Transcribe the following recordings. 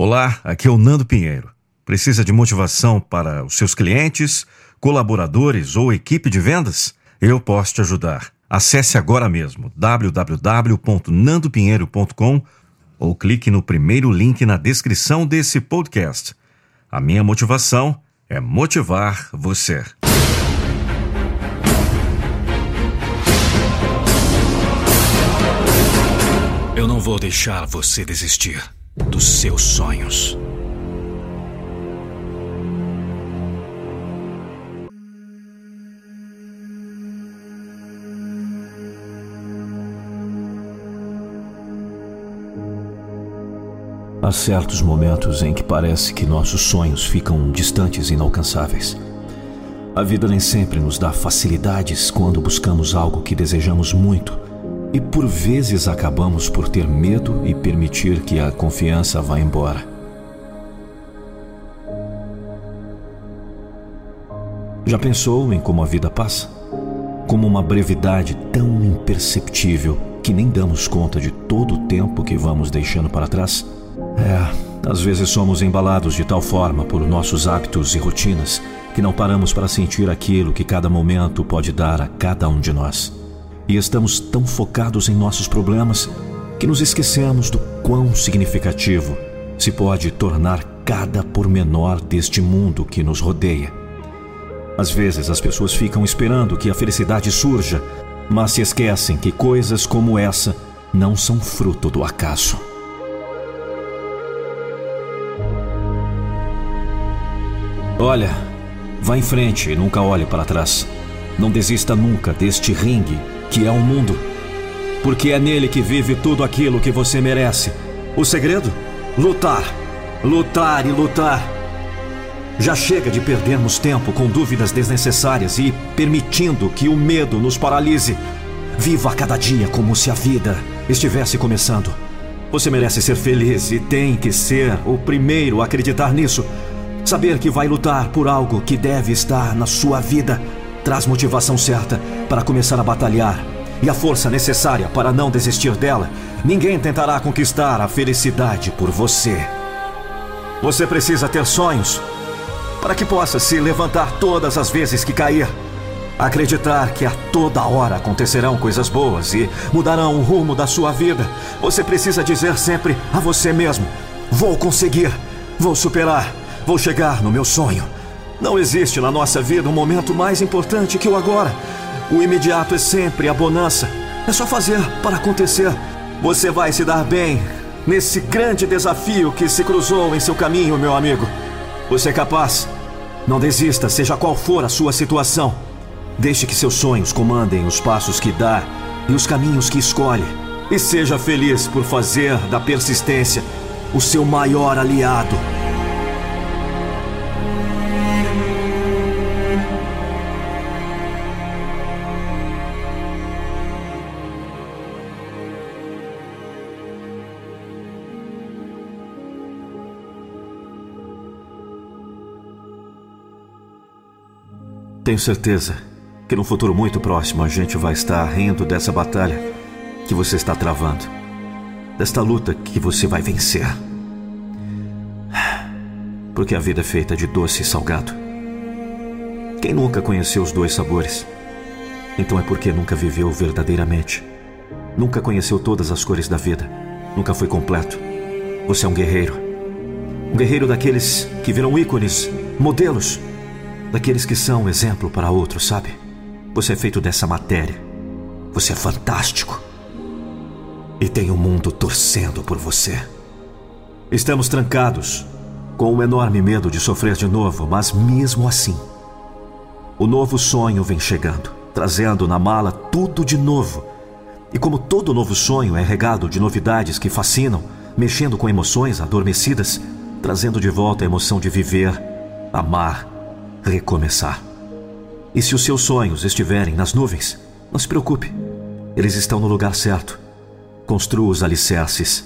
Olá, aqui é o Nando Pinheiro. Precisa de motivação para os seus clientes, colaboradores ou equipe de vendas? Eu posso te ajudar. Acesse agora mesmo www.nandopinheiro.com ou clique no primeiro link na descrição desse podcast. A minha motivação é motivar você. Eu não vou deixar você desistir dos seus sonhos. Há certos momentos em que parece que nossos sonhos ficam distantes e inalcançáveis. A vida nem sempre nos dá facilidades quando buscamos algo que desejamos muito e por vezes acabamos por ter medo e permitir que a confiança vá embora. Já pensou em como a vida passa? Como uma brevidade tão imperceptível que nem damos conta de todo o tempo que vamos deixando para trás? É, às vezes somos embalados de tal forma por nossos hábitos e rotinas que não paramos para sentir aquilo que cada momento pode dar a cada um de nós. E estamos tão focados em nossos problemas que nos esquecemos do quão significativo se pode tornar cada pormenor deste mundo que nos rodeia. Às vezes as pessoas ficam esperando que a felicidade surja, mas se esquecem que coisas como essa não são fruto do acaso. Olha, vá em frente e nunca olhe para trás. Não desista nunca deste ringue que é o mundo. Porque é nele que vive tudo aquilo que você merece. O segredo? Lutar. Lutar e lutar. Já chega de perdermos tempo com dúvidas desnecessárias e permitindo que o medo nos paralise. Viva cada dia como se a vida estivesse começando. Você merece ser feliz e tem que ser o primeiro a acreditar nisso. Saber que vai lutar por algo que deve estar na sua vida traz motivação certa para começar a batalhar e a força necessária para não desistir dela. Ninguém tentará conquistar a felicidade por você. Você precisa ter sonhos para que possa se levantar todas as vezes que cair. Acreditar que a toda hora acontecerão coisas boas e mudarão o rumo da sua vida. Você precisa dizer sempre a você mesmo: Vou conseguir, vou superar, vou chegar no meu sonho. Não existe na nossa vida um momento mais importante que o agora. O imediato é sempre a bonança. É só fazer para acontecer. Você vai se dar bem nesse grande desafio que se cruzou em seu caminho, meu amigo. Você é capaz. Não desista, seja qual for a sua situação. Deixe que seus sonhos comandem os passos que dá e os caminhos que escolhe. E seja feliz por fazer da persistência o seu maior aliado. Tenho certeza que no futuro muito próximo a gente vai estar rindo dessa batalha que você está travando, desta luta que você vai vencer. Porque a vida é feita de doce e salgado. Quem nunca conheceu os dois sabores? Então é porque nunca viveu verdadeiramente. Nunca conheceu todas as cores da vida. Nunca foi completo. Você é um guerreiro. Um guerreiro daqueles que viram ícones, modelos Daqueles que são exemplo para outros, sabe? Você é feito dessa matéria. Você é fantástico. E tem o um mundo torcendo por você. Estamos trancados, com um enorme medo de sofrer de novo, mas mesmo assim, o novo sonho vem chegando, trazendo na mala tudo de novo. E como todo novo sonho é regado de novidades que fascinam, mexendo com emoções adormecidas, trazendo de volta a emoção de viver, amar recomeçar. E se os seus sonhos estiverem nas nuvens, não se preocupe, eles estão no lugar certo. Construa os alicerces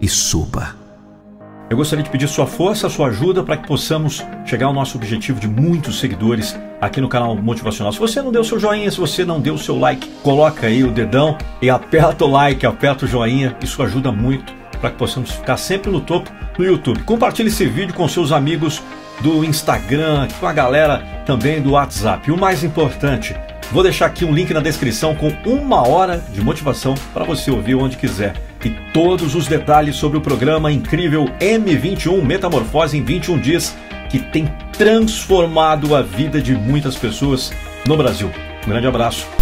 e suba. Eu gostaria de pedir sua força, sua ajuda para que possamos chegar ao nosso objetivo de muitos seguidores aqui no canal Motivacional. Se você não deu seu joinha, se você não deu seu like, coloca aí o dedão e aperta o like, aperta o joinha, isso ajuda muito para que possamos ficar sempre no topo no YouTube. Compartilhe esse vídeo com seus amigos do Instagram, com a galera também do WhatsApp. E o mais importante, vou deixar aqui um link na descrição com uma hora de motivação para você ouvir onde quiser. E todos os detalhes sobre o programa incrível M21 Metamorfose em 21 dias que tem transformado a vida de muitas pessoas no Brasil. Um grande abraço